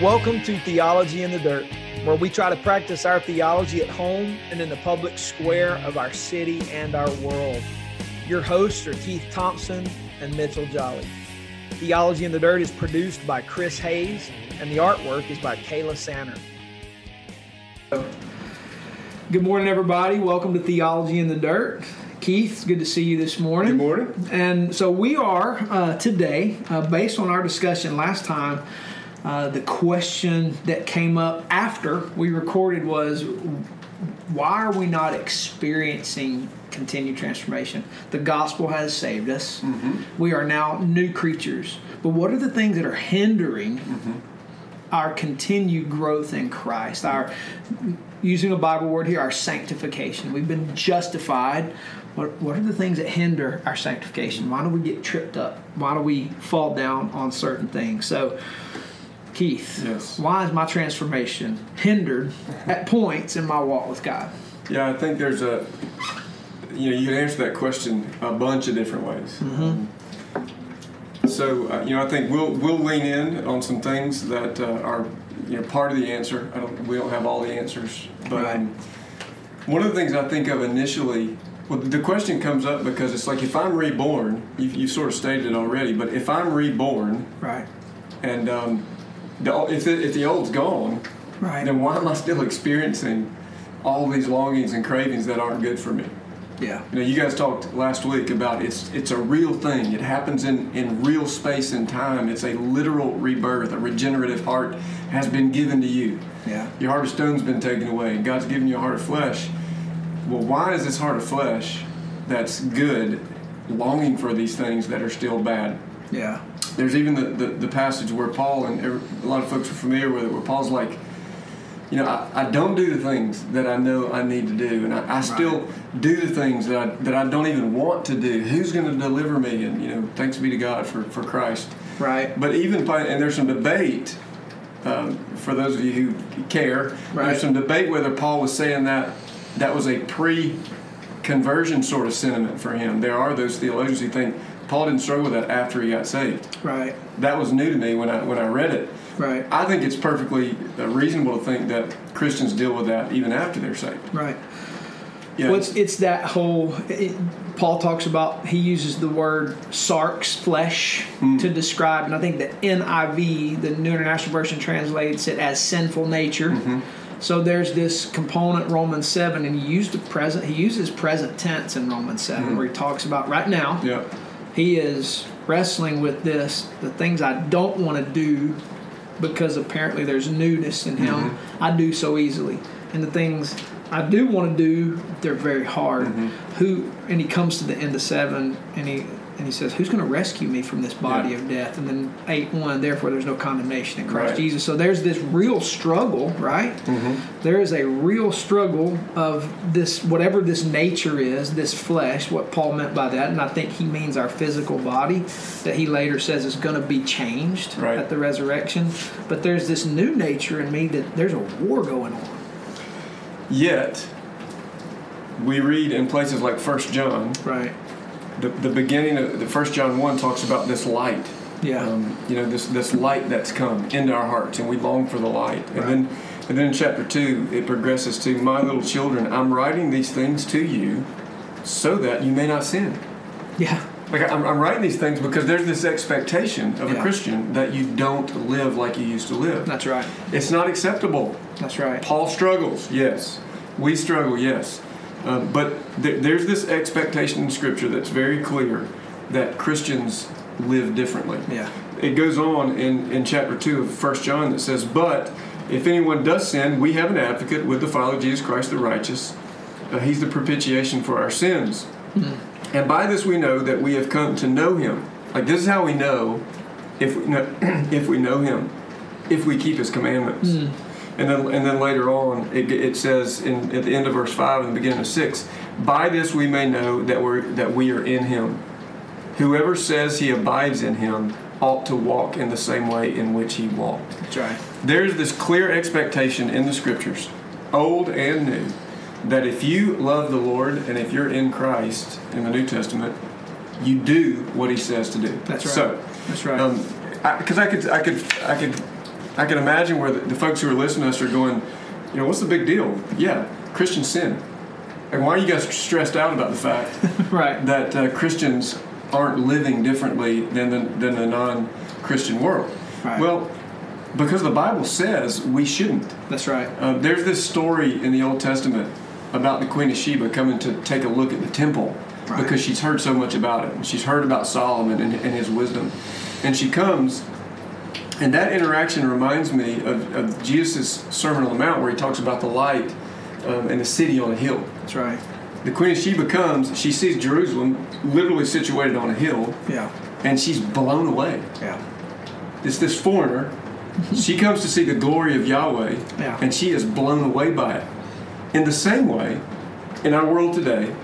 Welcome to Theology in the Dirt, where we try to practice our theology at home and in the public square of our city and our world. Your hosts are Keith Thompson and Mitchell Jolly. Theology in the Dirt is produced by Chris Hayes, and the artwork is by Kayla Sanner. Good morning, everybody. Welcome to Theology in the Dirt. Keith, good to see you this morning. Good morning. And so we are uh, today, uh, based on our discussion last time, uh, the question that came up after we recorded was why are we not experiencing continued transformation? The gospel has saved us. Mm-hmm. We are now new creatures. But what are the things that are hindering mm-hmm. our continued growth in Christ? Our using a Bible word here, our sanctification. We've been justified. What, what are the things that hinder our sanctification? Why do we get tripped up? Why do we fall down on certain things? So Keith, yes. why is my transformation hindered at points in my walk with God? Yeah, I think there's a, you know, you can answer that question a bunch of different ways. Mm-hmm. Um, so, uh, you know, I think we'll we'll lean in on some things that uh, are, you know, part of the answer. I don't, we don't have all the answers, but right. um, one of the things I think of initially. Well, the question comes up because it's like if I'm reborn, you, you sort of stated it already, but if I'm reborn, right, and um, the, if, the, if the old's gone, right. then why am I still experiencing all these longings and cravings that aren't good for me? Yeah. You know, you guys talked last week about it's it's a real thing. It happens in, in real space and time. It's a literal rebirth. A regenerative heart has been given to you. Yeah. Your heart of stone's been taken away, God's given you a heart of flesh. Well, why is this heart of flesh that's good longing for these things that are still bad? Yeah there's even the, the, the, passage where Paul and every, a lot of folks are familiar with it, where Paul's like, you know, I, I don't do the things that I know I need to do, and I, I still right. do the things that I, that I don't even want to do. Who's going to deliver me? And you know, thanks be to God for, for Christ. Right. But even and there's some debate um, for those of you who care. Right. There's some debate whether Paul was saying that that was a pre conversion sort of sentiment for him. There are those theologians who think Paul didn't struggle with that after he got saved. Right. That was new to me when I when I read it. Right. I think it's perfectly reasonable to think that Christians deal with that even after they're saved. Right. Yeah. Well, it's, it's that whole. It, Paul talks about. He uses the word sarx, flesh, mm. to describe, and I think the NIV, the New International Version, translates it as sinful nature. Mm-hmm. So there's this component Romans seven, and he used the present. He uses present tense in Romans 7 mm-hmm. where he talks about right now. Yeah he is wrestling with this the things I don't want to do because apparently there's newness in him. Mm-hmm. I do so easily, and the things I do want to do, they're very hard. Mm-hmm. Who and he comes to the end of seven, and he and he says, "Who's going to rescue me from this body yeah. of death?" And then eight one, therefore there's no condemnation in Christ right. Jesus. So there's this real struggle, right? Mm-hmm. There is a real struggle of this, whatever this nature is, this flesh. What Paul meant by that, and I think he means our physical body, that he later says is going to be changed right. at the resurrection. But there's this new nature in me that there's a war going on. Yet, we read in places like First John, right the, the beginning of the first John one talks about this light. Yeah. Um, you know this this light that's come into our hearts, and we long for the light. And then and then in chapter two it progresses to my little children, I'm writing these things to you, so that you may not sin. Yeah. Like I'm, I'm writing these things because there's this expectation of yeah. a Christian that you don't live like you used to live. That's right. It's not acceptable. That's right. Paul struggles. Yes. We struggle. Yes. Um, but th- there's this expectation in Scripture that's very clear that Christians live differently. Yeah. It goes on in, in chapter 2 of 1 John that says, But if anyone does sin, we have an advocate with the Father, Jesus Christ the righteous. Uh, he's the propitiation for our sins. Mm-hmm. And by this we know that we have come to know him. Like, this is how we know if we know, if we know him, if we keep his commandments. Mm. And then, and then later on, it, it says in, at the end of verse 5 and the beginning of 6 By this we may know that, we're, that we are in him. Whoever says he abides in him ought to walk in the same way in which he walked. That's right. There's this clear expectation in the scriptures, old and new, that if you love the Lord and if you're in Christ in the New Testament, you do what He says to do. That's right. So, that's right. Because um, I, I could, I could, I could I can imagine where the, the folks who are listening to us are going, you know, what's the big deal? Yeah, Christian sin. Like, why are you guys stressed out about the fact Right. that uh, Christians aren't living differently than the, than the non-Christian world? Right. Well, because the Bible says we shouldn't. That's right. Uh, there's this story in the Old Testament about the Queen of Sheba coming to take a look at the temple Right. because she's heard so much about it. And she's heard about Solomon and, and his wisdom. And she comes, and that interaction reminds me of, of Jesus' Sermon on the Mount where he talks about the light um, and the city on a hill. That's right. The Queen of Sheba comes, she sees Jerusalem literally situated on a hill, Yeah. and she's blown away. Yeah. It's this foreigner. She comes to see the glory of Yahweh, Yeah. and she is blown away by it. In the same way, in our world today,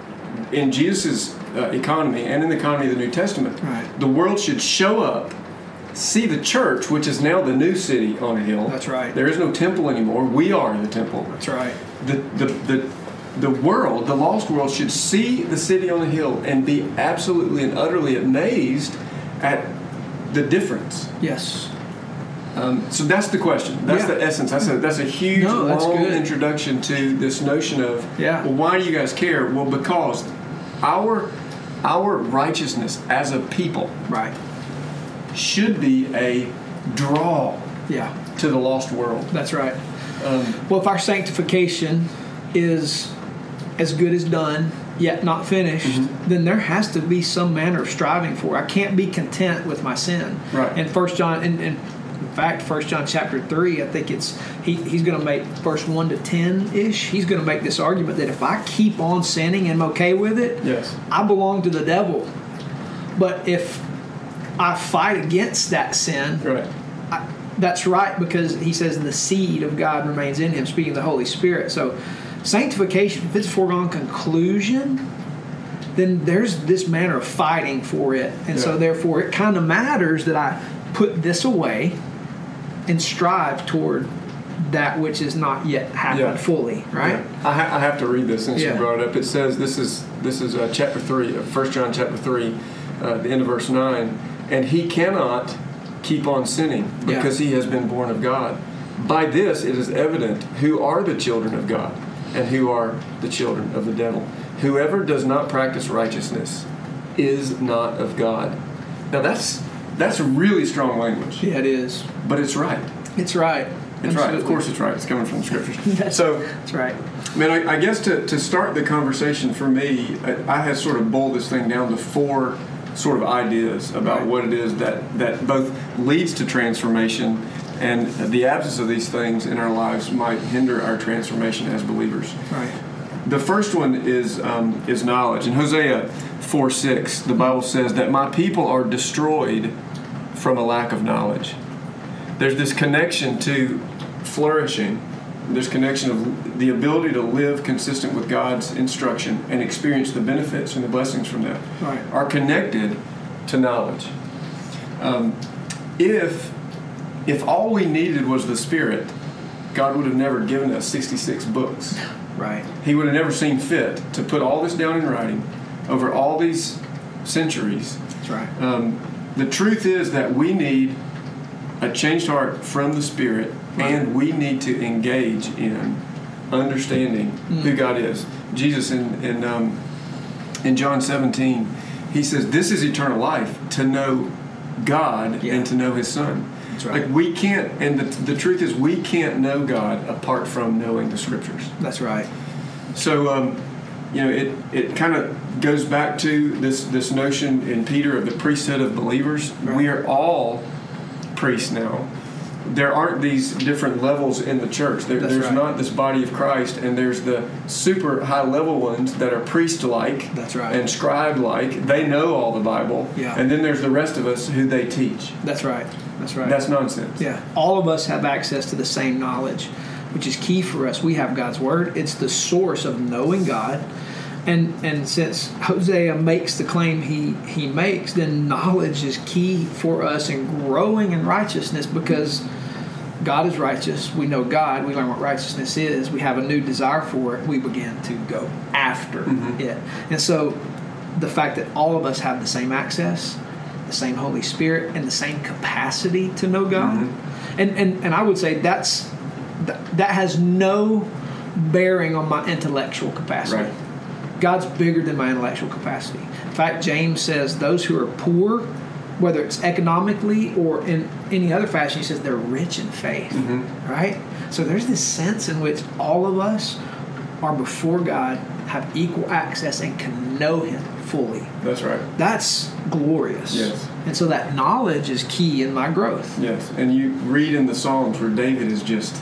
in Jesus' uh, economy and in the economy of the New Testament, Right. the world should show up, see the church, which is now the new city on a hill. That's right. There is no temple anymore. We are the temple. That's right. The, the, the, the world, the lost world, should see the city on the hill and be absolutely and utterly amazed at the difference. Yes. Um, so that's the question. That's Yeah. the essence. That's a that's a huge No, that's long good. introduction to this notion of Yeah. well, why do you guys care? Well, because our our righteousness as a people Right. Should be a draw Yeah. to the lost world. That's right. Um, Well, if our sanctification is as good as done, yet not finished, Mm-hmm. then there has to be some manner of striving for. it. I can't be content with my sin. Right. And First John, and, and in fact, First John chapter three, I think it's he, he's going to make verse one to ten ish. He's going to make this argument that if I keep on sinning and I'm okay with it, yes. I belong to the devil. But if I fight against that sin, Right. I, that's right because he says the seed of God remains in him, speaking of the Holy Spirit. So, sanctification, if it's a foregone conclusion, then there's this manner of fighting for it. And so, therefore, it kind of matters that I put this away and strive toward that which is not yet happened Yeah. fully, right? Yeah. I, ha- I have to read this since Yeah. you brought it up. It says this is this is uh, chapter three of First John chapter three, uh, the end of verse nine, and he cannot keep on sinning Yeah. because he has been born of God. By this it is evident who are the children of God and who are the children of the devil. Whoever does not practice righteousness is not of God. Now that's that's really strong language, Yeah, it is. but it's right. It's right. It's right. Of course, it's right. It's coming from the scriptures. That's- so. That's right. Man, I, I guess to, to start the conversation for me, I, I had sort of boiled this thing down to four sort of ideas about Right. what it is that, that both leads to transformation and the absence of these things in our lives might hinder our transformation as believers. Right. The first one is um, is knowledge. In Hosea 4 6, the Bible says that my people are destroyed from a lack of knowledge. There's this connection to flourishing, this connection of the ability to live consistent with God's instruction and experience the benefits and the blessings from that Right. are connected to knowledge. Um, if if all we needed was the Spirit, God would have never given us 66 books. Right. He would have never seen fit to put all this down in writing over all these centuries. That's right. Um, the truth is that we need a changed heart from the Spirit, and we need to engage in understanding who God is. Jesus in in um, in John 17, he says, "This is eternal life: to know God Yeah. and to know His Son." That's right. Like we can't, and the, the truth is, we can't know God apart from knowing the Scriptures. That's right. So, um, you know, it, it kind of goes back to this, this notion in Peter of the priesthood of believers. We are all priests now. There aren't these different levels in the church. There, there's right. not this body of Christ, and there's the super high level ones that are priest like That's right. and scribe like. They know all the Bible. Yeah. And then there's the rest of us who they teach. That's right. That's right. That's nonsense. Yeah, all of us have access to the same knowledge, which is key for us. We have God's word; it's the source of knowing God. And and since Hosea makes the claim he he makes, then knowledge is key for us in growing in righteousness because God is righteous. We know God. We learn what righteousness is. We have a new desire for it. We begin to go after mm-hmm. it. And so, the fact that all of us have the same access, the same Holy Spirit, and the same capacity to know God, mm-hmm. And and and I would say that's that, that has no bearing on my intellectual capacity. Right. God's bigger than my intellectual capacity. In fact, James says those who are poor, whether it's economically or in any other fashion, he says they're rich in faith. Mm-hmm. Right? So there's this sense in which all of us are before God, have equal access, and can know Him fully. That's right. That's glorious. Yes. And so that knowledge is key in my growth. Yes, and you read in the Psalms where David is just,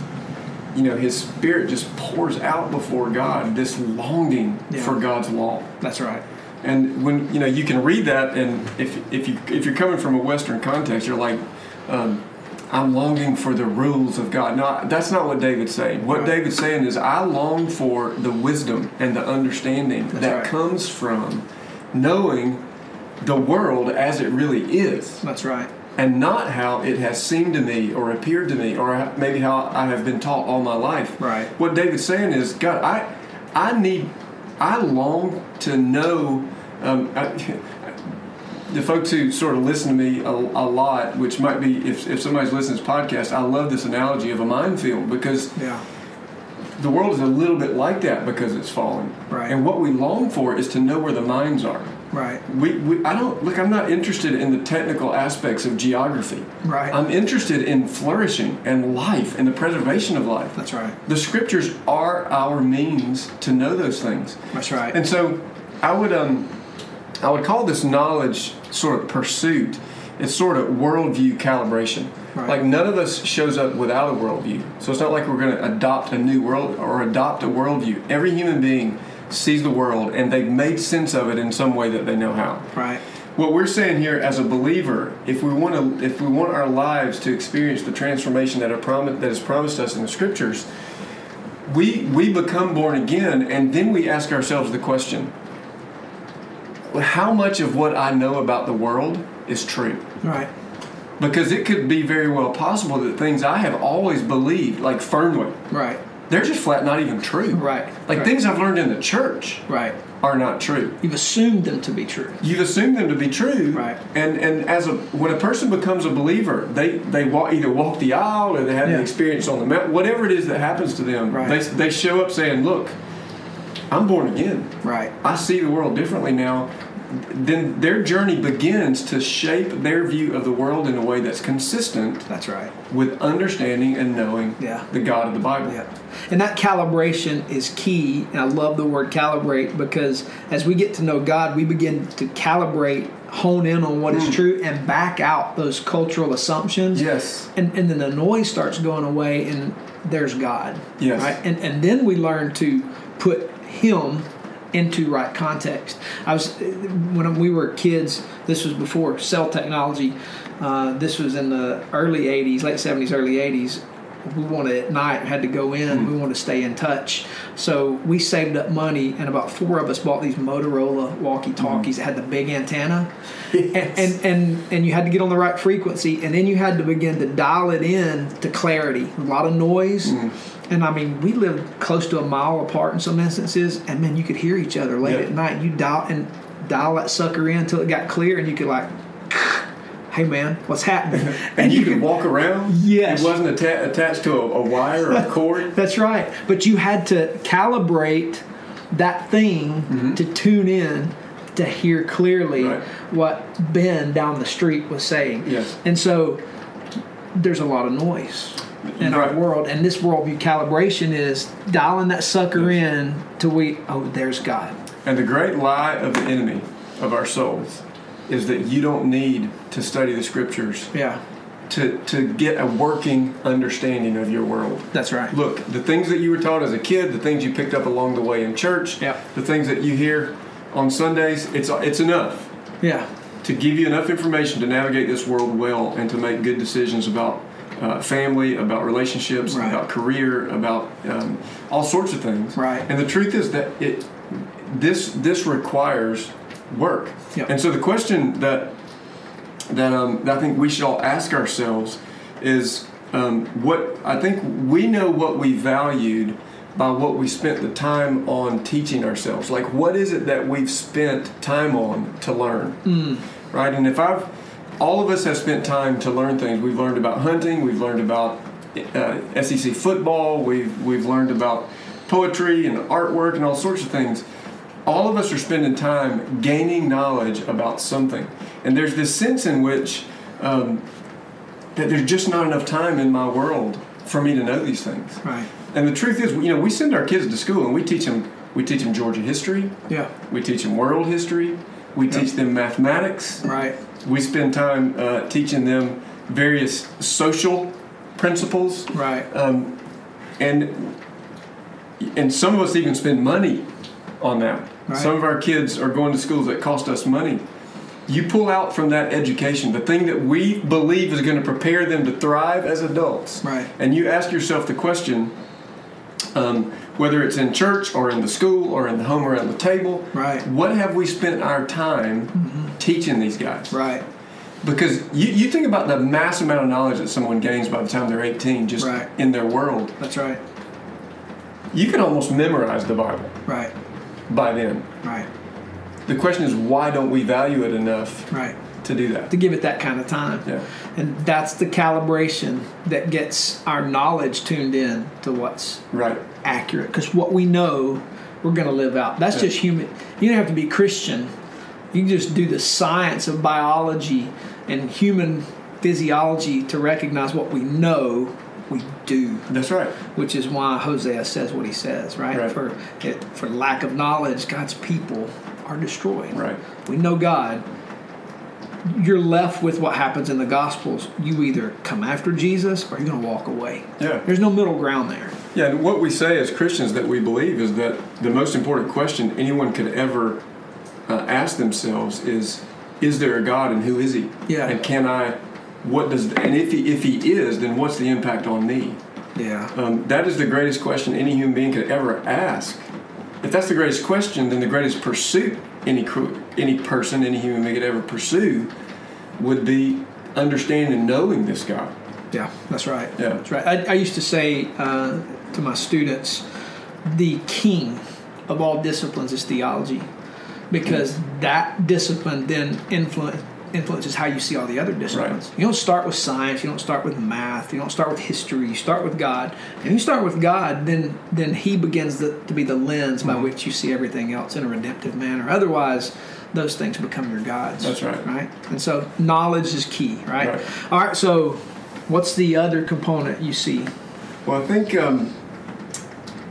you know, his spirit just pours out before God this longing Yeah. for God's law. That's right. And when you know you can read that, and if if you if you're coming from a Western context, you're like, um, I'm longing for the rules of God. No, that's not what David's saying. What Right. David's saying is, I long for the wisdom and the understanding that right. comes from knowing the world as it really is That's right. And not how it has seemed to me or appeared to me or maybe how I have been taught all my life. Right. What David's saying is, God, I, I need, I long to know. Um, I, the folks who sort of listen to me a, a lot, which might be if, if somebody's listening to this podcast, I love this analogy of a minefield because Yeah. the world is a little bit like that because it's fallen. Right. And what we long for is to know where the mines are. Right. We, we, I don't look. I'm not interested in the technical aspects of geography. Right. I'm interested in flourishing and life and the preservation of life. That's right. The scriptures are our means to know those things. That's right. And so, I would um, I would call this knowledge sort of pursuit. It's sort of worldview calibration. Right. Like none of us shows up without a worldview. So it's not like we're going to adopt a new world or adopt a worldview. Every human being sees the world and they've made sense of it in some way that they know how. right. What we're saying here as a believer, if we want to, if we want our lives to experience the transformation that are promised, that is promised us in the scriptures, we we become born again, and then we ask ourselves the question: How much of what I know about the world is true? Right. Because it could be very well possible that things I have always believed, like firmly, Right. They're just flat not even true. Right. Like Right. things I've learned in the church Right. are not true. You've assumed them to be true. You've assumed them to be true, Right. And and as a when a person becomes a believer, they they walk, either walk the aisle or they have Yeah. an experience on the mountain. Whatever it is that happens to them, Right. they they show up saying, "Look, I'm born again. Right. I see the world differently now." Then their journey begins to shape their view of the world in a way that's consistent That's right. with understanding and knowing Yeah. the God of the Bible. Yeah. And that calibration is key. And I love the word calibrate because as we get to know God, we begin to calibrate, hone in on what is hmm. true, and back out those cultural assumptions. Yes. And, and then the noise starts going away, and there's God. Yes. Right? And, and then we learn to put Him into right context. I was when we were kids. This was before cell technology. Uh, this was in the early '80s, late '70s, early '80s. We wanted at night had to go in. Mm-hmm. We wanted to stay in touch, so we saved up money, and about four of us bought these Motorola walkie-talkies mm-hmm. that had the big antenna, and, and and and you had to get on the right frequency, and then you had to begin to dial it in to clarity. A lot of noise. Mm-hmm. And I mean, we lived close to a mile apart in some instances, and man, you could hear each other late Yeah. at night. You dial and dial that sucker in until it got clear, and you could like, "Hey, man, what's happening?" And you could walk around. Yes. It wasn't atta- attached to a, a wire or a cord. That's right. But you had to calibrate that thing to tune in to hear clearly Mm-hmm. Right. what Ben down the street was saying. Yes. And so there's a lot of noise in Right. our world, and this worldview calibration is dialing that sucker in to we oh there's God. And the great lie of the enemy of our souls is that you don't need to study the scriptures Yeah, to, to get a working understanding of your world. that's right. Look, the things that you were taught as a kid, the things you picked up along the way in church, Yep. the things that you hear on Sundays, it's it's enough Yeah, to give you enough information to navigate this world well and to make good decisions about uh, family, about relationships, Right. about career, about um, all sorts of things. Right. And the truth is that it this this requires work. Yep. And so the question that that um, that I think we should all ask ourselves is um, what I think we know what we valued by what we spent the time on teaching ourselves. Like, what is it that we've spent time on to learn? Right? And if I've all of us have spent time to learn things. We've learned about hunting. We've learned about uh, SEC football. We've we've learned about poetry and artwork and all sorts of things. All of us are spending time gaining knowledge about something, and there's this sense in which um, that there's just not enough time in my world for me to know these things. Right. And the truth is, you know, we send our kids to school and we teach them we teach them Georgia history. Yeah. We teach them world history. We teach them mathematics. Right. We spend time uh, teaching them various social principles. Right. Um, and and some of us even spend money on that. Right. Some of our kids are going to schools that cost us money. You pull out from that education the thing that we believe is going to prepare them to thrive as adults. Right. And you ask yourself the question um, whether it's in church or in the school or in the home around the table. Right. What have we spent our time mm-hmm. teaching these guys? Right. Because you, you think about the mass amount of knowledge that someone gains by the time they're 18 just Right. in their world. That's right. You can almost memorize the Bible Right. by then. Right. The question is, why don't we value it enough Right. to do that? To give it that kind of time. Yeah. And that's the calibration that gets our knowledge tuned in to what's Right. Accurate. Because what we know, we're going to live out. That's Yeah. just human. You don't have to be Christian. You can just do the science of biology and human physiology to recognize what we know we do. That's right. which is why Hosea says what he says, right? Right. For it, for lack of knowledge, God's people are destroyed. Right. We know God. You're left with what happens in the Gospels. You either come after Jesus or you're going to walk away. Yeah. There's no middle ground there. Yeah, and what we say as Christians that we believe is that the most important question anyone could ever uh, ask themselves is, is there a God and who is He? Yeah. And can I? What does? And if He if He is, then what's the impact on me? Yeah. Um, that is the greatest question any human being could ever ask. If that's the greatest question, then the greatest pursuit any any person, any human being could ever pursue would be understanding and knowing this God. Yeah, that's right. Yeah. That's right. I, I used to say uh, to my students, the king of all disciplines is theology, because that discipline then influence, influences how you see all the other disciplines. Right. You don't start with science. You don't start with math. You don't start with history. You start with God. And you start with God, then then He begins the, to be the lens by Mm-hmm. which you see everything else in a redemptive manner. Otherwise. Those things become your gods. That's right. Right? And so knowledge is key, right? Right. All right, so what's the other component you see? Well, I think um,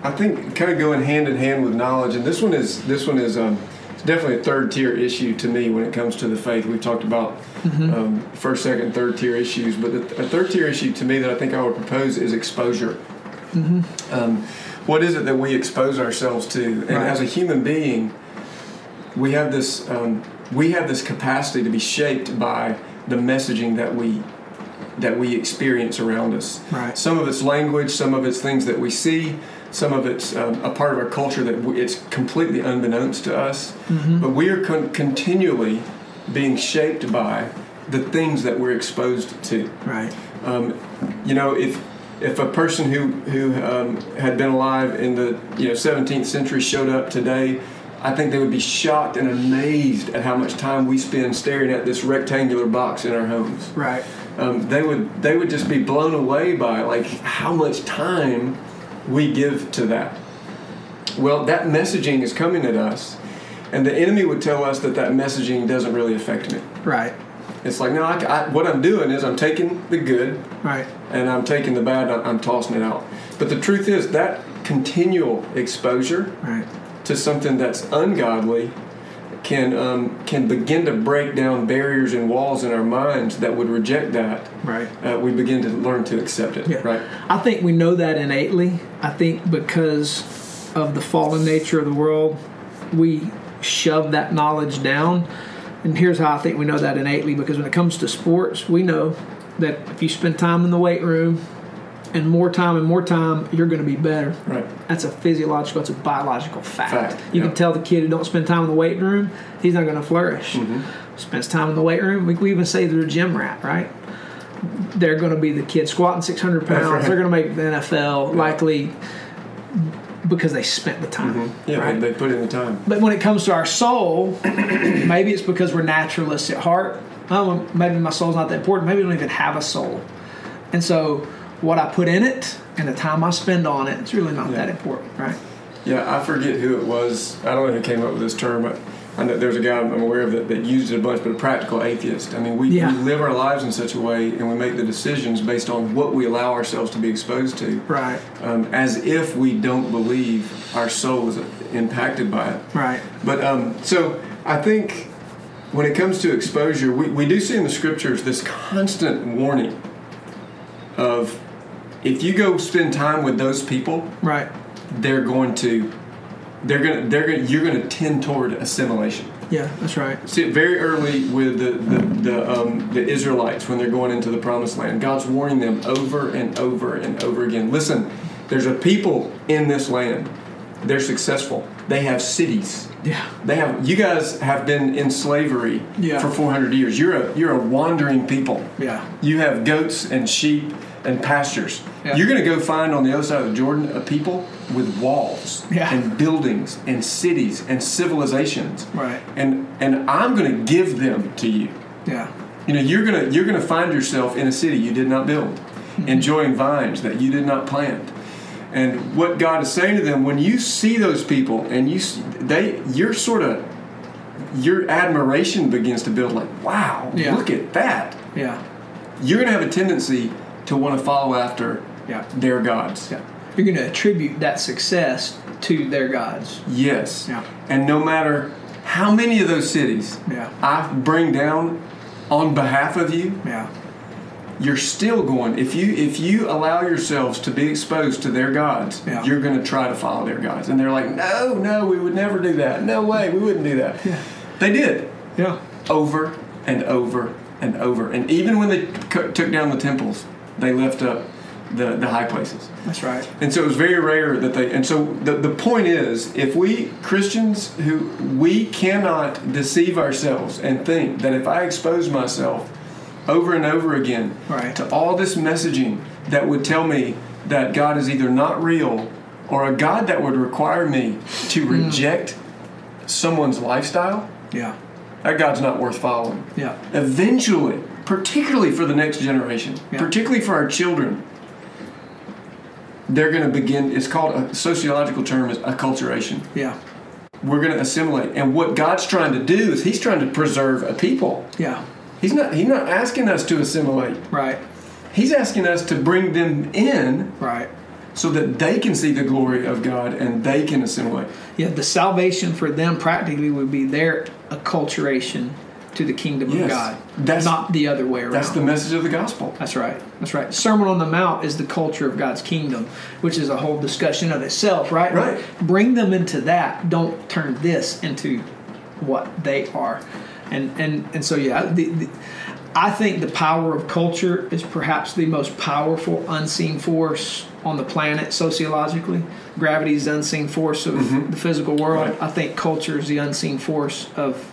I think kind of going hand in hand with knowledge, and this one is this one is um, it's definitely a third tier issue to me when it comes to the faith. We've talked about um, first, second, third tier issues, but the, a third tier issue to me that I think I would propose is exposure. Um, what is it that we expose ourselves to? And Right. as a human being, we have this um, we have this capacity to be shaped by the messaging that we that we experience around us. Right. Some of it's language, some of it's things that we see, some of it's um, a part of our culture that we, it's completely unbeknownst to us. But we are con- continually being shaped by the things that we're exposed to. Right. Um, you know, if if a person who who um, had been alive in the you know 17th century showed up today, I think they would be shocked and amazed at how much time we spend staring at this rectangular box in our homes. Right. Um, they would they would just be blown away by like how much time we give to that. Well, that messaging is coming at us, and the enemy would tell us that that messaging doesn't really affect me. Right. It's like no, I, I, what I'm doing is I'm taking the good Right. and I'm taking the bad, I'm I'm tossing it out. But the truth is that continual exposure Right. to something that's ungodly can um, can begin to break down barriers and walls in our minds that would reject that. Right. Uh, we begin to learn to accept it. Yeah. Right. I think we know that innately. I think because of the fallen nature of the world, we shove that knowledge down. And here's how I think we know that innately because when it comes to sports, we know that if you spend time in the weight room and more time and more time, you're going to be better. Right. That's a physiological, it's a biological fact. Fact, you yeah. can tell the kid who don't spend time in the weight room, he's not going to flourish. Mm-hmm. Spends time in the weight room. We, we even say they're a gym rat, right? They're going to be the kid squatting 600 pounds. Right. They're going to make the NFL likely because they spent the time. Mm-hmm. Yeah. right? They, they put in the time. But when it comes to our soul, maybe it's because we're naturalists at heart. oh, maybe my soul's not that important. Maybe I don't even have a soul. And so, what I put in it and the time I spend on it, it's really not Yeah. that important, right? Yeah, I forget who it was. I don't know who came up with this term. but I know there's a guy I'm aware of that, that used it a bunch, but a practical atheist. I mean, we, Yeah. we live our lives in such a way and we make the decisions based on what we allow ourselves to be exposed to, Right, um, as if we don't believe our soul is impacted by it. right. But um, so I think when it comes to exposure, we, we do see in the scriptures this constant warning of if you go spend time with those people, Right. they're going to they're going to they're gonna you're going to tend toward assimilation. Yeah, that's right. See very early with the the the, um, the Israelites when they're going into the promised land. God's warning them over and over and over again. Listen, there's a people in this land. They're successful. They have cities. Yeah. They have you guys have been in slavery Yeah. for 400 years. You're a you're a wandering people. Yeah. You have goats and sheep and pastures. Yeah. You're going to go find on the other side of the Jordan a people with walls Yeah. and buildings and cities and civilizations. Right. And and I'm going to give them to you. Yeah. You know, you're going to you're going to find yourself in a city you did not build, Mm-hmm. enjoying vines that you did not plant. And what God is saying to them when you see those people and you they you're sort of your admiration begins to build like, wow, Yeah. look at that. Yeah. You're going to have a tendency to want to follow after Yeah. their gods. Yeah. You're going to attribute that success to their gods. Yes. Yeah. And no matter how many of those cities Yeah. I bring down on behalf of you, Yeah. you're still going if you if you allow yourselves to be exposed to their gods Yeah. you're going to try to follow their gods and they're like no no we would never do that no way we wouldn't do that Yeah. they did Yeah. over and over and over and even when they took down the temples they left up the, the high places That's right. and so it was very rare that they and so the, the point is if we christians who we cannot deceive ourselves and think that if i expose myself over and over again Right. to all this messaging that would tell me that god is either not real or a god that would require me to hmm. reject someone's lifestyle Yeah. that god's not worth following Yeah. eventually, particularly for the next generation, Yeah. particularly for our children, they're going to begin. It's called a sociological term is acculturation. Yeah. We're going to assimilate, and what God's trying to do is He's trying to preserve a people. Yeah. He's not. He's not asking us to assimilate. Right. He's asking us to bring them in Right. so that they can see the glory of God and they can assimilate. Yeah. The salvation for them practically would be their acculturation to the kingdom of God, That's- not the other way around. That's the message of the gospel. That's right. That's right. Sermon on the Mount is the culture of God's kingdom, which is a whole discussion of itself, right? Right. Bring them into that. Don't turn this into what they are. And and and so yeah, the, the, I think the power of culture is perhaps the most powerful unseen force on the planet sociologically. Gravity is the unseen force of mm-hmm. the physical world. Right. I think culture is the unseen force of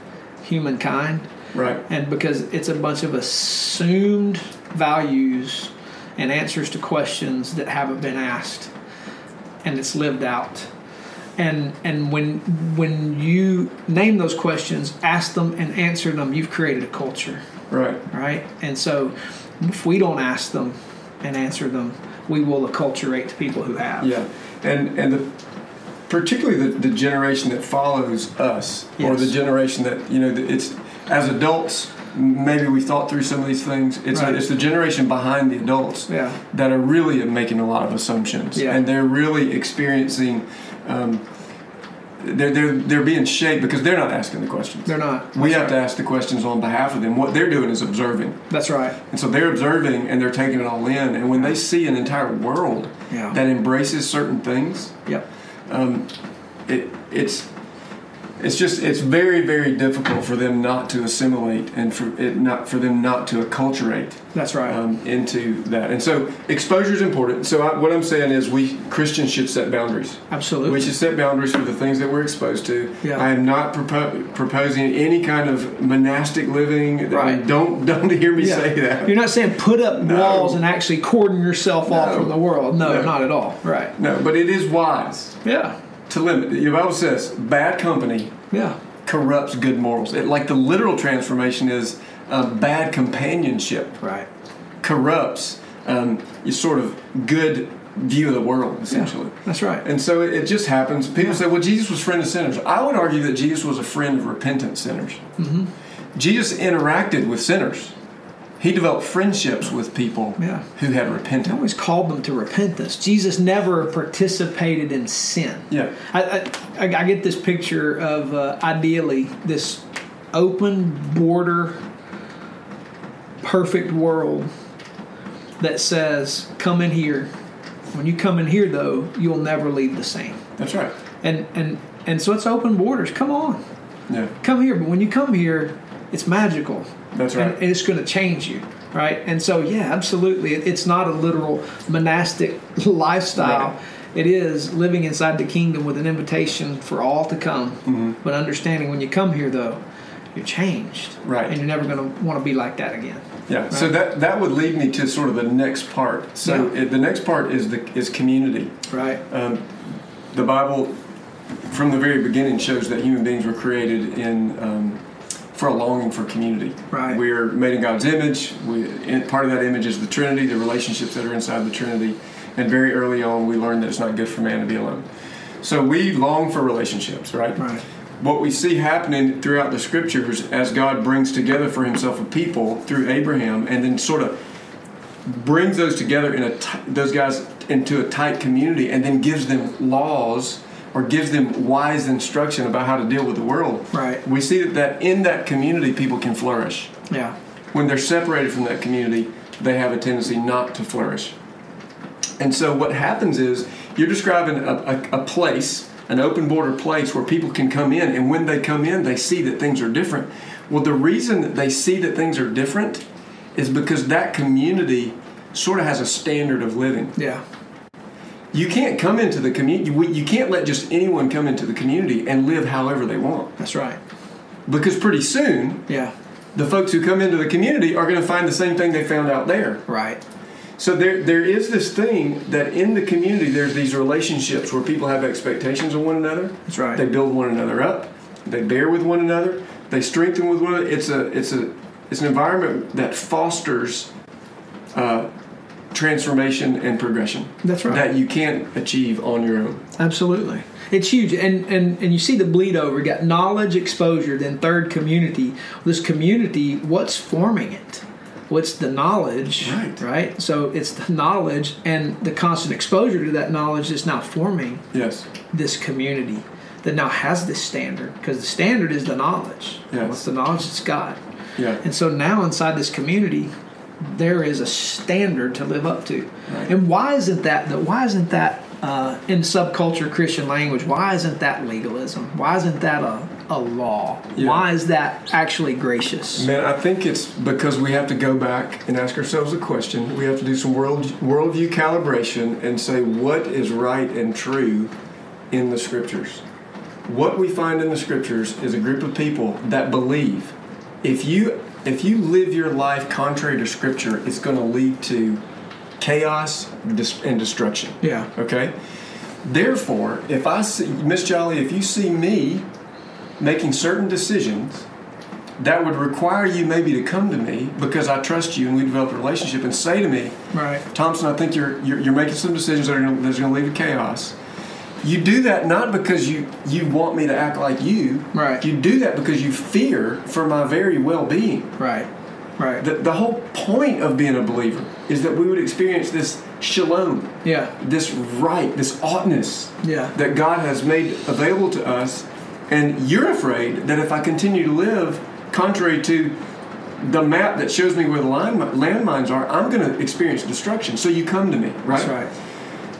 humankind. Right. and because it's a bunch of assumed values and answers to questions that haven't been asked. And it's lived out. And and when when you name those questions ask them and answer them you've created a culture. Right. right? And so if we don't ask them and answer them we will acculturate to people who have. Yeah, and and the particularly the, the generation that follows us, or the generation that you know, it's as adults. Maybe we thought through some of these things. It's Right. it's the generation behind the adults Yeah. that are really making a lot of assumptions, Yeah. and they're really experiencing. Um, they're, they're, they're being shaped because they're not asking the questions. they're not we That's have to ask the questions on behalf of them. What they're doing is observing. that's right And so they're observing and they're taking it all in. And when they see an entire world Yeah. that embraces certain things, yep Um, it, it's it's just it's very very difficult for them not to assimilate and for it not for them not to acculturate that's right um, into that. And so exposure is important. So I, what I'm saying is we Christians should set boundaries. absolutely We should set boundaries for the things that we're exposed to. Yeah. I am not propo- proposing any kind of monastic living. Right. Don't don't hear me Yeah. say that. You're not saying put up No. walls and actually cordon yourself off from the world. No, No. not at all. Right. No, but it is wise Yeah. To limit. The Bible says bad company Yeah. corrupts good morals. It, like the literal transformation is uh, bad companionship Right. corrupts um, your sort of good view of the world, essentially. That's right. And so it, it just happens. People say, well, Jesus was friend of sinners. I would argue that Jesus was a friend of repentant sinners. Mm-hmm. Jesus interacted with sinners. He developed friendships with people Yeah. who had repented. always called them to repentance. Jesus never participated in sin. Yeah. I, I, I get this picture of uh, ideally this open border, perfect world that says, "Come in here." When you come in here, though, you'll never leave the same. That's right. And and and so it's open borders. Come on, Yeah. come here. But when you come here, it's magical. That's right. and it's going to change you, right? And so, yeah, absolutely. It, it's not a literal monastic lifestyle. Right. It is living inside the kingdom with an invitation for all to come. Mm-hmm. But understanding when you come here, though, you're changed. Right. And you're never going to want to be like that again. Yeah. So that that would lead me to sort of the next part. So Yeah. it, the next part is the is community. Right. Um, the Bible, from the very beginning, shows that human beings were created in um, for a longing for community. Right. We're made in God's image. We, part of that image is the Trinity, the relationships that are inside the Trinity. And very early on, we learned that it's not good for man to be alone. So we long for relationships, right? Right. What we see happening throughout the scriptures as God brings together for himself a people through Abraham and then sort of brings those together in a ti- those guys into a tight community and then gives them laws or gives them wise instruction about how to deal with the world. Right. We see that, that in that community people can flourish. Yeah. When they're separated from that community, they have a tendency not to flourish. And so what happens is you're describing a, a, a place, an open border place where people can come in, and when they come in, they see that things are different. Well, the reason that they see that things are different is because that community sort of has a standard of living. Yeah. You can't come into the community, you, you can't let just anyone come into the community and live however they want. That's right. Because pretty soon, Yeah. the folks who come into the community are going to find the same thing they found out there. Right. So there, there is this thing that in the community there's these relationships where people have expectations of one another. That's right. They build one another up. They bear with one another. They strengthen with one another. It's a it's a it's an environment that fosters uh, transformation and progression. That's right. That you can't achieve on your own. Absolutely. It's huge. And, and and you see the bleed over. You got knowledge, exposure, then third community. This community, what's forming it? What's the knowledge? Right. Right? So it's the knowledge and the constant exposure to that knowledge that's now forming Yes. this community that now has this standard. Because the standard is the knowledge. Yes. What's the knowledge? It's God. Yeah. And so now inside this community, there is a standard to live up to. Right. And why isn't that? That why isn't that uh, in subculture Christian language? Why isn't that legalism? Why isn't that a, a law? Yeah. Why is that actually gracious? Man, I think it's because we have to go back and ask ourselves a question. We have to do some world worldview calibration and say what is right and true in the scriptures. What we find in the scriptures is a group of people that believe if you if you live your life contrary to scripture, it's going to lead to chaos and destruction. Yeah. Okay? Therefore, if I see, Miss Jolly, if you see me making certain decisions that would require you maybe to come to me because I trust you and we develop a relationship and say to me, Right. Thompson, I think you're, you're, you're making some decisions that are going to lead to chaos. You do that not because you, you want me to act like you. Right. You do that because you fear for my very well being. Right. Right. The, the whole point of being a believer is that we would experience this shalom, yeah. this right, this oughtness Yeah. that God has made available to us. And you're afraid that if I continue to live contrary to the map that shows me where the landmines are, I'm going to experience destruction. So you come to me, right? That's right.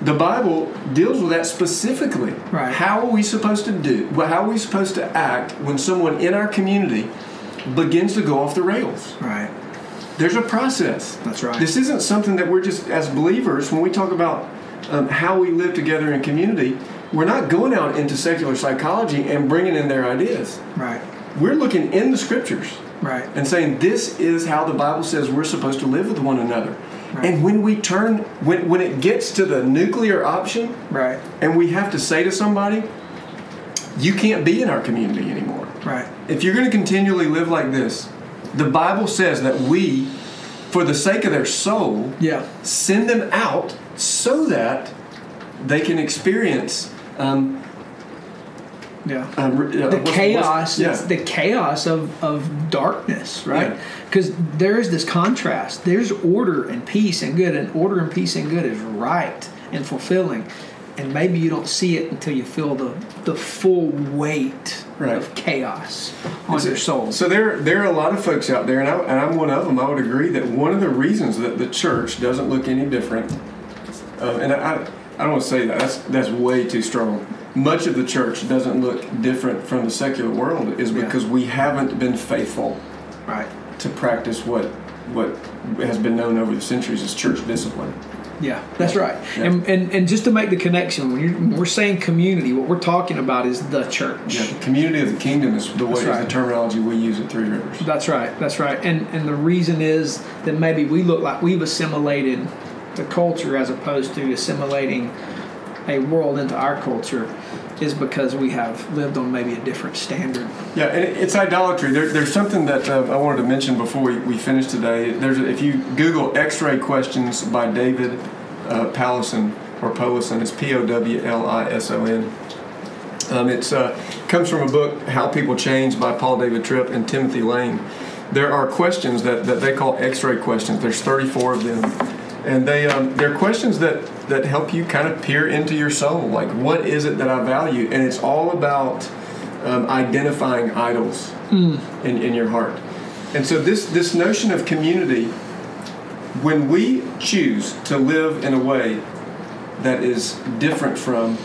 The Bible deals with that specifically. Right. How are we supposed to do? Well, how are we supposed to act when someone in our community begins to go off the rails? Right. There's a process. That's right. This isn't something that we're just as believers when we talk about um, how we live together in community. We're not going out into secular psychology and bringing in their ideas. Right. We're looking in the scriptures Right. and saying this is how the Bible says we're supposed to live with one another. Right. And when we turn, when when it gets to the nuclear option, Right. and we have to say to somebody, you can't be in our community anymore. Right. If you're going to continually live like this, the Bible says that we, for the sake of their soul, Yeah. send them out so that they can experience um, Yeah. um, uh, the what's- chaos what's- yeah. it's the chaos of, of darkness right Yeah. because there is this contrast there's order and peace and good and order and peace and good is right and fulfilling and maybe you don't see it until you feel the, the full weight Right. of chaos on your soul So there, there are a lot of folks out there, and, I, and I'm one of them. I would agree that one of the reasons that the church doesn't look any different, uh, and I, I, I don't want to say that. That's that's way too strong. Much of the church doesn't look different from the secular world is Yeah. because we haven't been faithful right to practice what what has been known over the centuries as church discipline. Yeah, that's right. Yeah. And, and and just to make the connection, when, you're, when we're saying community, what we're talking about is the church. Yeah, the community of the kingdom is the way That's is the terminology we use at Three Rivers. That's right. That's right. And and the reason is that maybe we look like we've assimilated the culture as opposed to assimilating a world into our culture is because we have lived on maybe a different standard. Yeah, and it's idolatry. There, there's something that uh, I wanted to mention before we, we finish today. There's a, if you Google X-ray questions by David uh, Pallison or Polison, it's P-O-W-L-I-S-O-N. Um, it's uh, comes from a book, How People Change, by Paul David Tripp and Timothy Lane. There are questions that, that they call X-ray questions. There's 34 of them, and they um, they're questions that that help you kind of peer into your soul. Like, what is it that I value? And it's all about um, identifying idols in, in your heart. And so this this notion of community, when we choose to live in a way that is different from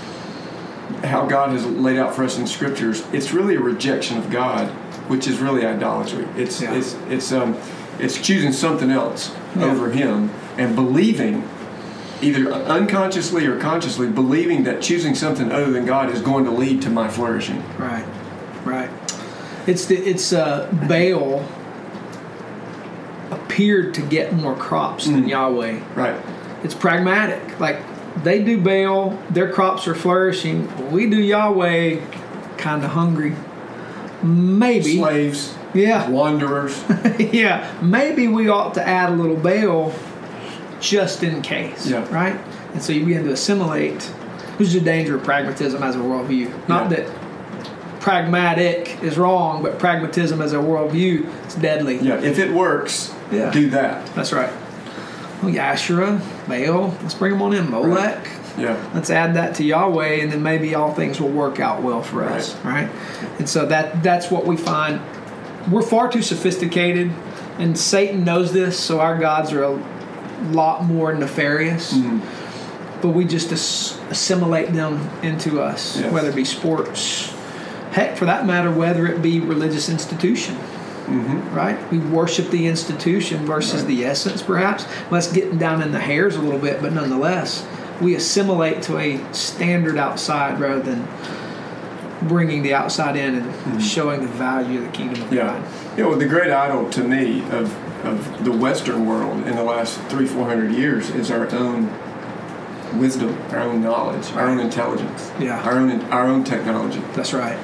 how God has laid out for us in scriptures, it's really a rejection of God, which is really idolatry. It's Yeah. it's it's um it's choosing something else Yeah. over Him and believing, either unconsciously or consciously, believing that choosing something other than God is going to lead to my flourishing. Right. Right. It's the it's uh, Baal appeared to get more crops than Yahweh. Right. It's pragmatic. Like they do Baal, their crops are flourishing. We do Yahweh, kind of hungry. Maybe. Slaves, Yeah. wanderers. yeah, maybe we ought to add a little Baal just in case. Yeah. Right? And so you begin to assimilate, which is the danger of pragmatism as a worldview. Not Yeah. that pragmatic is wrong, but pragmatism as a worldview is deadly. Yeah, if it works, Yeah. do that. That's right. Well, Asherah, Baal, let's bring them on in. Molech. Yeah. Let's add that to Yahweh, and then maybe all things will work out well for us, right? And so that that's what we find. We're far too sophisticated, and Satan knows this. So our gods are a lot more nefarious. Mm-hmm. But we just as- assimilate them into us, Yes. whether it be sports, heck, for that matter, whether it be religious institution Mm-hmm. right? We worship the institution versus the essence, perhaps. Well, that's getting down in the hairs a little bit, but nonetheless, we assimilate to a standard outside rather than bringing the outside in and showing the value of the kingdom of Mm-hmm. Yeah. God. You know, the great idol to me of, of the Western world in the last three, four hundred years is our own wisdom, our own knowledge, our own intelligence, Yeah. our own our own technology. That's right.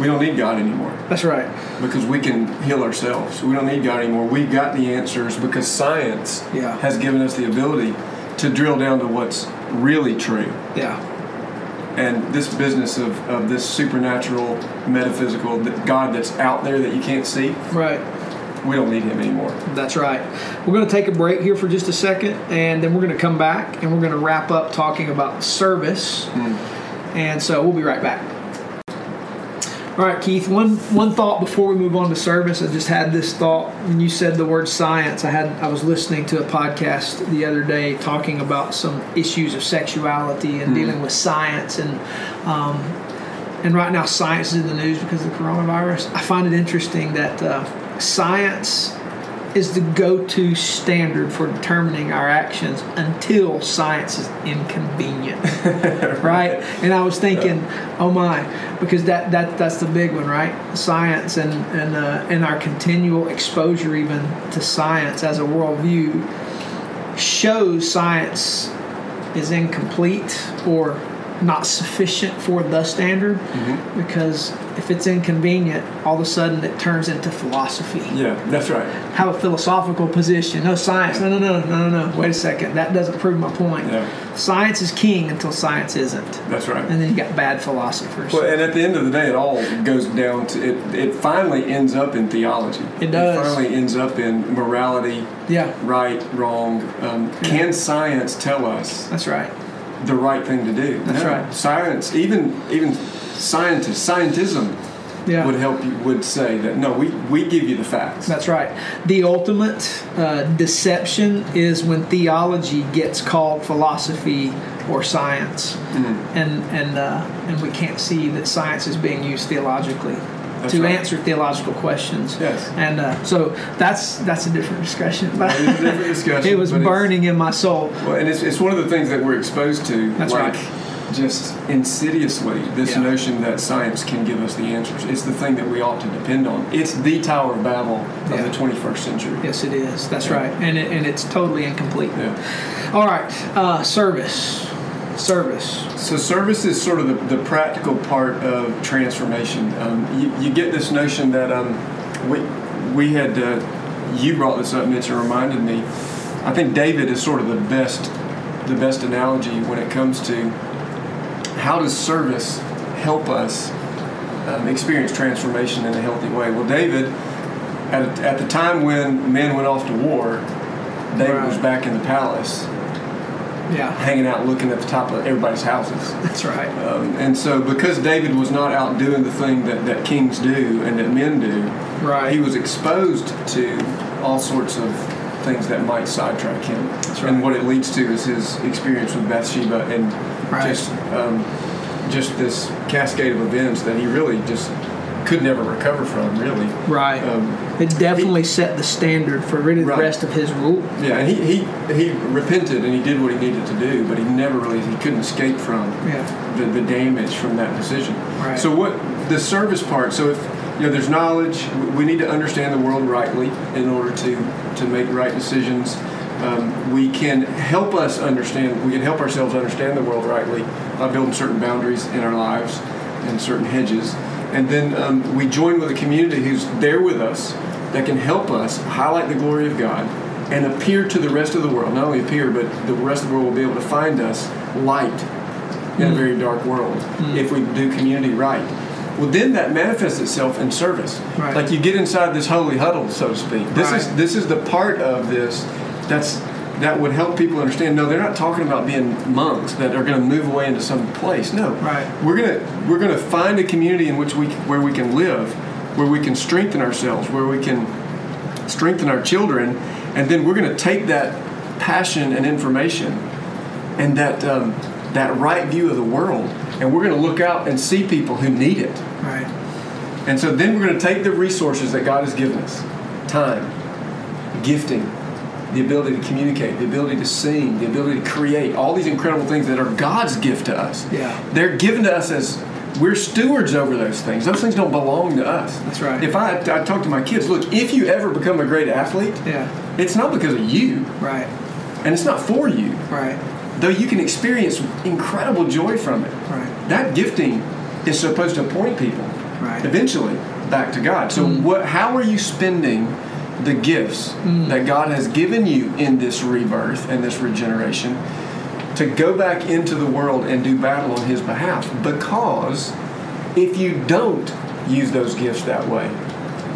We don't need God anymore That's right. because we can heal ourselves. We don't need God anymore. We've got the answers because science Yeah. has given us the ability to drill down to what's really true. Yeah. And this business of, of this supernatural, metaphysical God that's out there that you can't see, Right. We don't need Him anymore. That's right. We're going to take a break here for just a second, and then we're going to come back and we're going to wrap up talking about service. And so we'll be right back. All right, Keith. One one thought before we move on to service. I just had this thought when you said the word science. I had I was listening to a podcast the other day talking about some issues of sexuality and dealing with science and um, and right now science is in the news because of the coronavirus. I find it interesting that uh, science is the go-to standard for determining our actions until science is inconvenient. Right? And i was thinking oh my because that, that that's the big one right? Science and and uh, and our continual exposure even to science as a worldview shows science is incomplete or not sufficient for the standard Mm-hmm. because if it's inconvenient, all of a sudden it turns into philosophy. Yeah, that's right. Have a philosophical position. No science. No, no, no, no, no, no. Wait a second. That doesn't prove my point. Yeah. Science is king until science isn't. That's right. And then you got bad philosophers. Well, and at the end of the day, it all goes down to it. It finally ends up in theology. It does. It finally ends up in morality, yeah, right, wrong. Um, Can science tell us that's right. The right thing to do? That's No. right. Science, even even scientists, scientism Yeah. would help you. Would say that no, we we give you the facts. That's right. The ultimate uh, deception is when theology gets called philosophy or science, Mm-hmm. and and uh, and we can't see that science is being used theologically That's to right. answer theological questions. Yes. And uh, so that's that's a different discussion. It is a different discussion, it was but burning in my soul. Well, and it's, it's one of the things that we're exposed to, That's like right. just insidiously, this Yeah. notion that science can give us the answers. It's the thing that we ought to depend on. It's the Tower of Babel of the 21st century. Yes, it is. That's Yeah. right. And it, and it's totally incomplete. Yeah. All right. Uh, service. Service. So service is sort of the, the practical part of transformation. Um, you, you get this notion that um, we we had uh, you brought this up, Mitch, and reminded me. I think David is sort of the best the best analogy when it comes to how does service help us um, experience transformation in a healthy way. Well, David, at, at the time when men went off to war, David was back in the palace, Yeah. hanging out, looking at the top of everybody's houses. That's right. Um, and so, because David was not out doing the thing that, that kings do and that men do, Right. he was exposed to all sorts of things that might sidetrack him. That's And what it leads to is his experience with Bathsheba and Right. just um, just this cascade of events that he really just could never recover from. Really, Right. um, It definitely set the standard for really the rest of his rule. yeah. And he, he he repented and he did what he needed to do, but he never really he couldn't escape from Yeah. the, the damage from that decision. Right. So what the service part? So if you know, there's knowledge. We need to understand the world rightly in order to to make right decisions. Um, we can help us understand. We can help ourselves understand the world rightly by building certain boundaries in our lives and certain hedges. And then um, we join with a community who's there with us that can help us highlight the glory of God and appear to the rest of the world. Not only appear, but the rest of the world will be able to find us light in a very dark world if we do community right. Well, then that manifests itself in service. Right. Like you get inside this holy huddle, so to speak. This is this is the part of this that's that would help people understand. No, they're not talking about being monks that are going to move away into some place. No, Right. We're gonna we're gonna find a community in which we where we can live, where we can strengthen ourselves, where we can strengthen our children, and then we're going to take that passion and information and that um, that right view of the world, and we're going to look out and see people who need it. Right. And so then we're going to take the resources that God has given us time, gifting, the ability to communicate, the ability to sing, the ability to create, all these incredible things that are God's gift to us. Yeah. They're given to us as we're stewards over those things. Those things don't belong to us. That's right. If I, I talk to my kids, look, if you ever become a great athlete, Yeah. it's not because of you, Right. and it's not for you, Right. though you can experience incredible joy from it. Right. That gifting is supposed to point people Right. eventually back to God. So mm-hmm. what how are you spending the gifts mm. that God has given you in this rebirth and this regeneration to go back into the world and do battle on his behalf? Because if you don't use those gifts that way,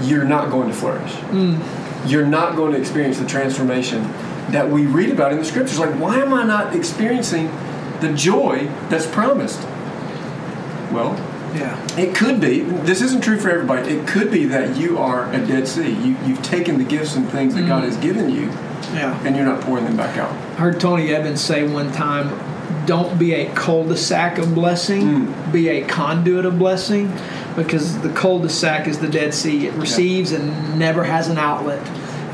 you're not going to flourish. Mm. You're not going to experience the transformation that we read about in the scriptures. Like, why am I not experiencing the joy that's promised? Well, Yeah. it could be. This isn't true for everybody. It could be that you are a dead sea. You, you've taken the gifts and things that God mm. has given you, Yeah. and you're not pouring them back out. I heard Tony Evans say one time, "Don't be a cul-de-sac of blessing, mm. be a conduit of blessing." Because the cul-de-sac is the Dead Sea; it receives and never has an outlet,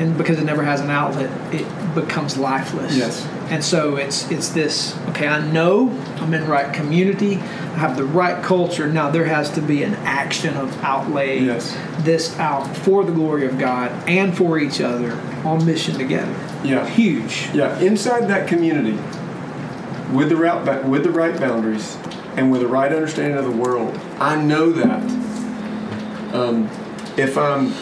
and because it never has an outlet, it becomes lifeless. Yes. And so it's it's this. Okay, I know I'm in right community. I have the right culture. Now there has to be an action of outlay Yes. this out for the glory of God and for each other on mission together. Yeah. Huge. Yeah, inside that community, with the route, ba- with the right boundaries, and with a right understanding of the world, I know that um, if I'm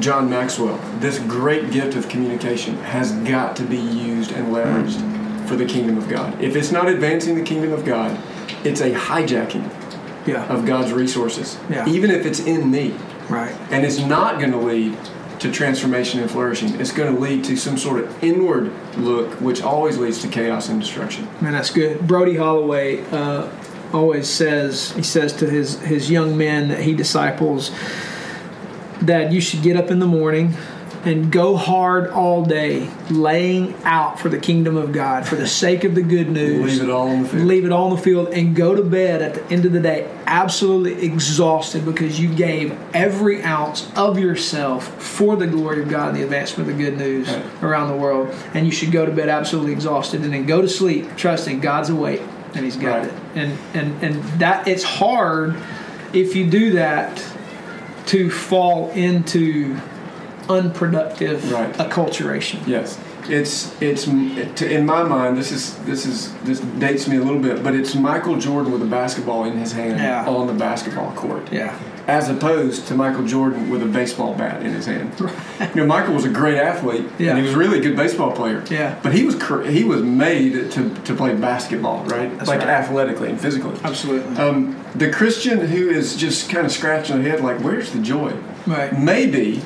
John Maxwell, this great gift of communication has got to be used and leveraged for the kingdom of God. If it's not advancing the kingdom of God, it's a hijacking Yeah. of God's resources, Yeah. even if it's in me. Right. And it's not going to lead to transformation and flourishing. It's going to lead to some sort of inward look, which always leads to chaos and destruction. Man, that's good. Brody Holloway uh, always says he says to his his young men that he disciples that you should get up in the morning and go hard all day, laying out for the kingdom of God, for the sake of the good news. Leave it all on the field. Leave it all on the field and go to bed at the end of the day absolutely exhausted because you gave every ounce of yourself for the glory of God and the advancement of the good news Right. around the world. And you should go to bed absolutely exhausted and then go to sleep trusting God's awake and He's got Right. it. And and and that it's hard if you do that to fall into unproductive Right. acculturation. Yes, it's it's it, in my mind. This is this is this dates me a little bit, but it's Michael Jordan with a basketball in his hand Yeah. on the basketball court, Yeah. As opposed to Michael Jordan with a baseball bat in his hand. You know, Michael was a great athlete, Yeah. and he was really a really good baseball player. Yeah. but he was cr- he was made to to play basketball, right? That's like right. athletically and physically. Absolutely. Um, the Christian who is just kind of scratching their head, like, where's the joy? right. maybe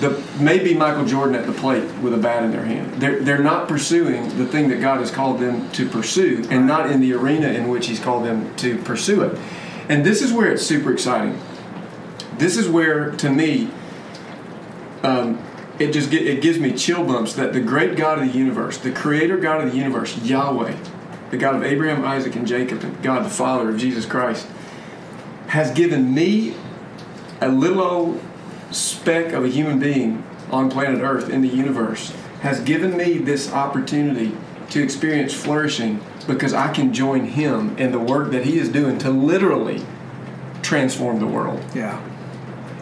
the maybe Michael Jordan at the plate with a bat in their hand. They're they're not pursuing the thing that God has called them to pursue, and not in the arena in which He's called them to pursue it. And this is where it's super exciting. This is where, to me, um, it just get, it gives me chill bumps that the great God of the universe, the Creator God of the universe, Yahweh, the God of Abraham, Isaac, and Jacob, and God the Father of Jesus Christ, has given me a little old speck of a human being on planet Earth in the universe has given me this opportunity to experience flourishing because I can join him in the work that he is doing to literally transform the world. Yeah.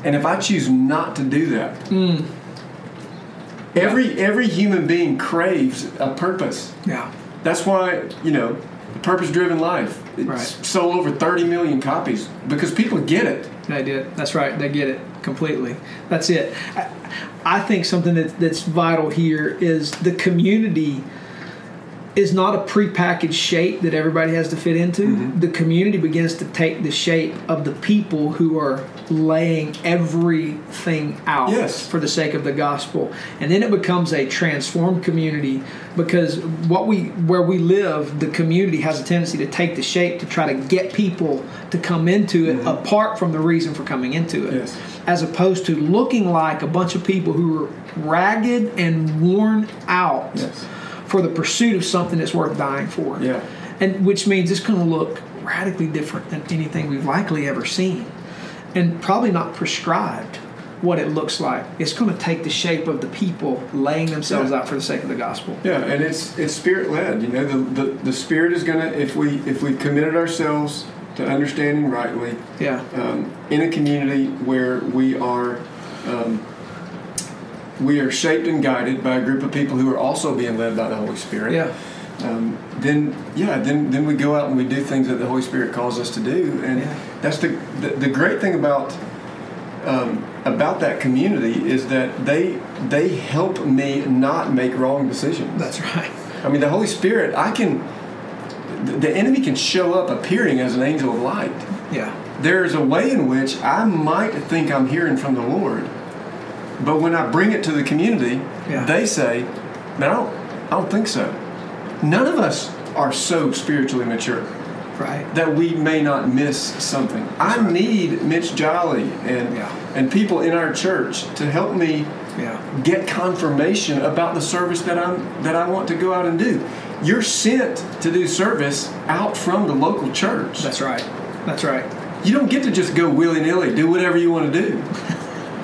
And if I choose not to do that, every every human being craves a purpose. Yeah. That's why, you know, purpose driven life. It's Right. sold over 30 million copies because people get it. They did. That's right. They get it completely. That's it. I, I think something that, that's vital here is the community is not a prepackaged shape that everybody has to fit into. Mm-hmm. The community begins to take the shape of the people who are laying everything out Yes. for the sake of the gospel. And then it becomes a transformed community because what we where we live, the community has a tendency to take the shape to try to get people to come into it apart from the reason for coming into it. Mm-hmm. Yes. As opposed to looking like a bunch of people who are ragged and worn out Yes. for the pursuit of something that's worth dying for. Yeah. And which means it's going to look radically different than anything we've likely ever seen. And probably not prescribed what it looks like. It's going to take the shape of the people laying themselves Yeah. out for the sake of the gospel. Yeah, and it's it's spirit led. You know, the, the the spirit is gonna if we if we've committed ourselves to understanding rightly Yeah. um, in a community where we are um, we are shaped and guided by a group of people who are also being led by the Holy Spirit. Yeah. Um, then yeah, then then we go out and we do things that the Holy Spirit calls us to do, and Yeah. that's the, the the great thing about um, about that community is that they they help me not make wrong decisions. That's right. I mean, the Holy Spirit, I can, the- enemy can show up appearing as an angel of light. Yeah. There's a way in which I might think I'm hearing from the Lord, but when I bring it to the community, Yeah. they say, "Man, I don't, I don't think so." None of us are so spiritually mature Right. that we may not miss something. I right. need Mitch Jolly and Yeah. and people in our church to help me Yeah. get confirmation about the service that I'm that I want to go out and do. You're sent to do service out from the local church. That's right. That's right. You don't get to just go willy nilly, do whatever you want to do,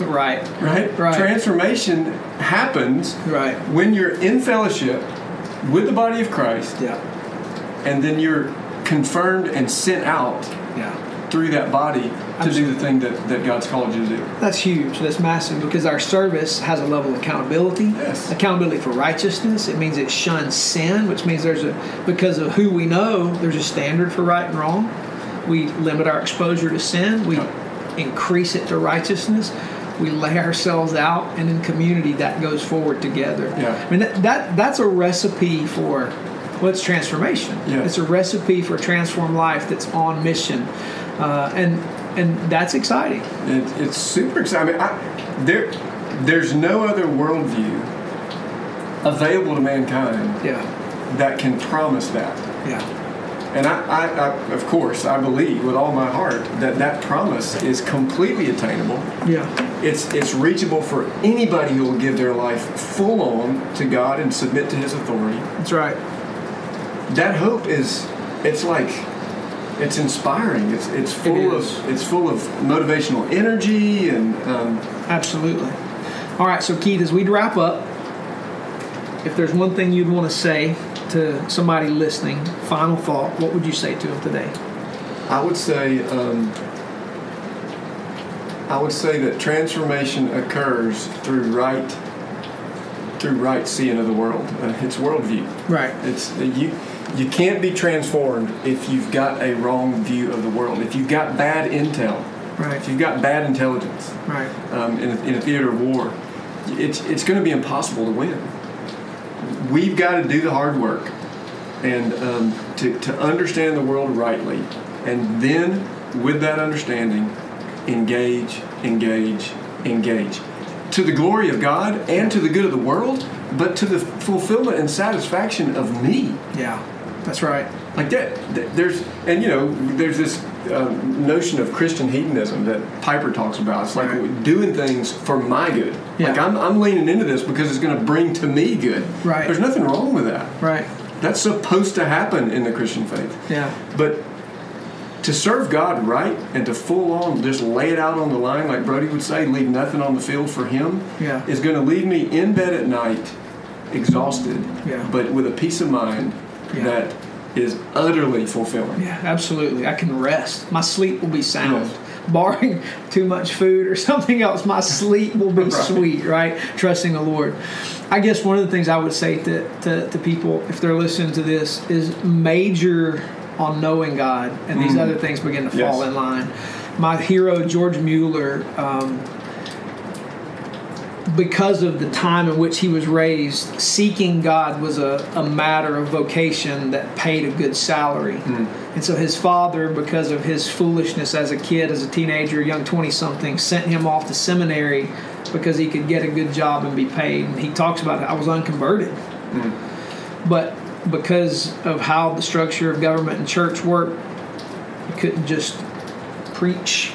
Right. right? Right. Transformation happens Right. when you're in fellowship with the body of Christ, Yeah. and then you're confirmed and sent out Yeah. through that body to do the thing that, that God's called you to do. That's huge. That's massive because our service has a level of accountability. Yes. Accountability for righteousness. It means it shuns sin, which means there's a because of who we know, there's a standard for right and wrong. We limit our exposure to sin. We increase it to righteousness. We lay ourselves out, and in community, that goes forward together. Yeah. I mean, that, that that's a recipe for well, transformation. Yeah. It's a recipe for a transformed life that's on mission, uh, and and that's exciting. It, it's super exciting. I mean, I, there, there's no other worldview available to mankind Yeah, that can promise that. yeah, And I, I, I, of course, I believe with all my heart that that promise is completely attainable. yeah, It's it's reachable for anybody who will give their life full on to God and submit to His authority. that's right. That hope is, it's like, it's inspiring. It's it's full is. of it's full of motivational energy and um, Absolutely. All right, so Keith, as we wrap up, if there's one thing you'd want to say to somebody listening, final thought, what would you say to them today? I would say um, I would say that transformation occurs through right through right seeing of the world. Uh, it's worldview. Right. It's you. You can't be transformed if you've got a wrong view of the world. If you've got bad intel. Right. If you've got bad intelligence Right. um, in, a, in a theater of war, it's it's going to be impossible to win. We've got to do the hard work and um, to to understand the world rightly, and then with that understanding, engage, engage, engage, to the glory of God and to the good of the world, but to the fulfillment and satisfaction of me. Yeah. That's right. Like that, there's and you know there's this um, notion of Christian hedonism that Piper talks about. It's like Right. doing things for my good. Yeah. Like I'm, I'm leaning into this because it's going to bring to me good. Right. There's nothing wrong with that. Right. That's supposed to happen in the Christian faith. Yeah. But to serve God right and to full on just lay it out on the line, like Brody would say, leave nothing on the field for Him, Yeah. is going to leave me in bed at night, exhausted, Yeah. but with a peace of mind Yeah. that is utterly fulfilling. Yeah, absolutely. I can rest. My sleep will be sound. Yes. Barring too much food or something else, my sleep will be Right. sweet, right? Trusting the Lord. I guess one of the things I would say to, to, to people, if they're listening to this, is major on knowing God, and these Mm. other things begin to Yes. fall in line. My hero, George Mueller, um, because of the time in which he was raised, seeking God was a, a matter of vocation that paid a good salary. Hmm. And so his father, because of his foolishness as a kid, as a teenager, young 20 something, sent him off to seminary because he could get a good job and be paid. And he talks about it. I was unconverted. Hmm. But because of how the structure of government and church worked, you couldn't just preach.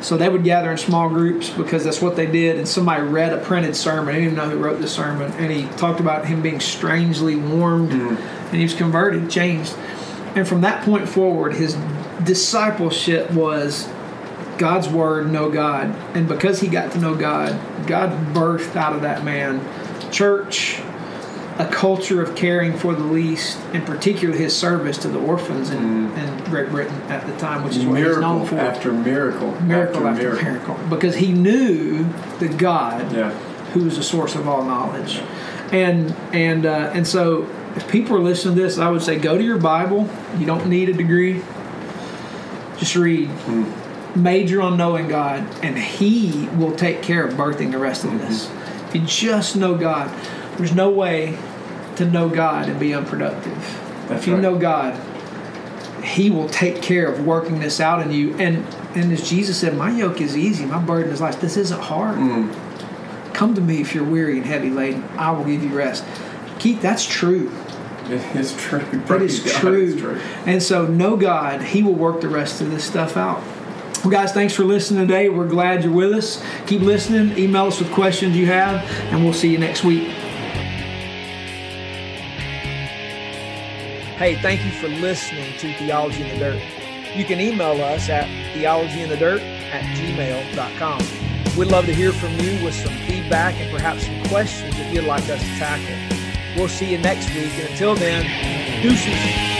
So they would gather in small groups because that's what they did. And somebody read a printed sermon. I didn't even know who wrote the sermon. And he talked about him being strangely warmed. Mm-hmm. And he was converted, changed. And from that point forward, his discipleship was God's word, know God. And because he got to know God, God birthed out of that man church, a culture of caring for the least, and particularly his service to the orphans in, mm. in Great Britain at the time, which is what he's known for. after miracle, miracle after, miracle. Because he knew the God Yeah. who is the source of all knowledge. And and uh, and so if people are listening to this, I would say go to your Bible. You don't need a degree. Just read. Mm. Major on knowing God, and He will take care of birthing the rest of mm-hmm. this. If you just know God, there's no way to know God and be unproductive. That's if you right. know God, He will take care of working this out in you. And and as Jesus said, "My yoke is easy, my burden is light." This isn't hard. Mm. Come to me if you're weary and heavy laden. I will give you rest. Keith, that's true. It is true. That is true. it's true. And so, know God. He will work the rest of this stuff out. Well, guys, thanks for listening today. We're glad you're with us. Keep listening. Email us with questions you have, and we'll see you next week. Hey, thank you for listening to Theology in the Dirt. You can email us at theologyinthedirt at gmail.com. We'd love to hear from you with some feedback and perhaps some questions that you'd like us to tackle. We'll see you next week, and until then, deuces.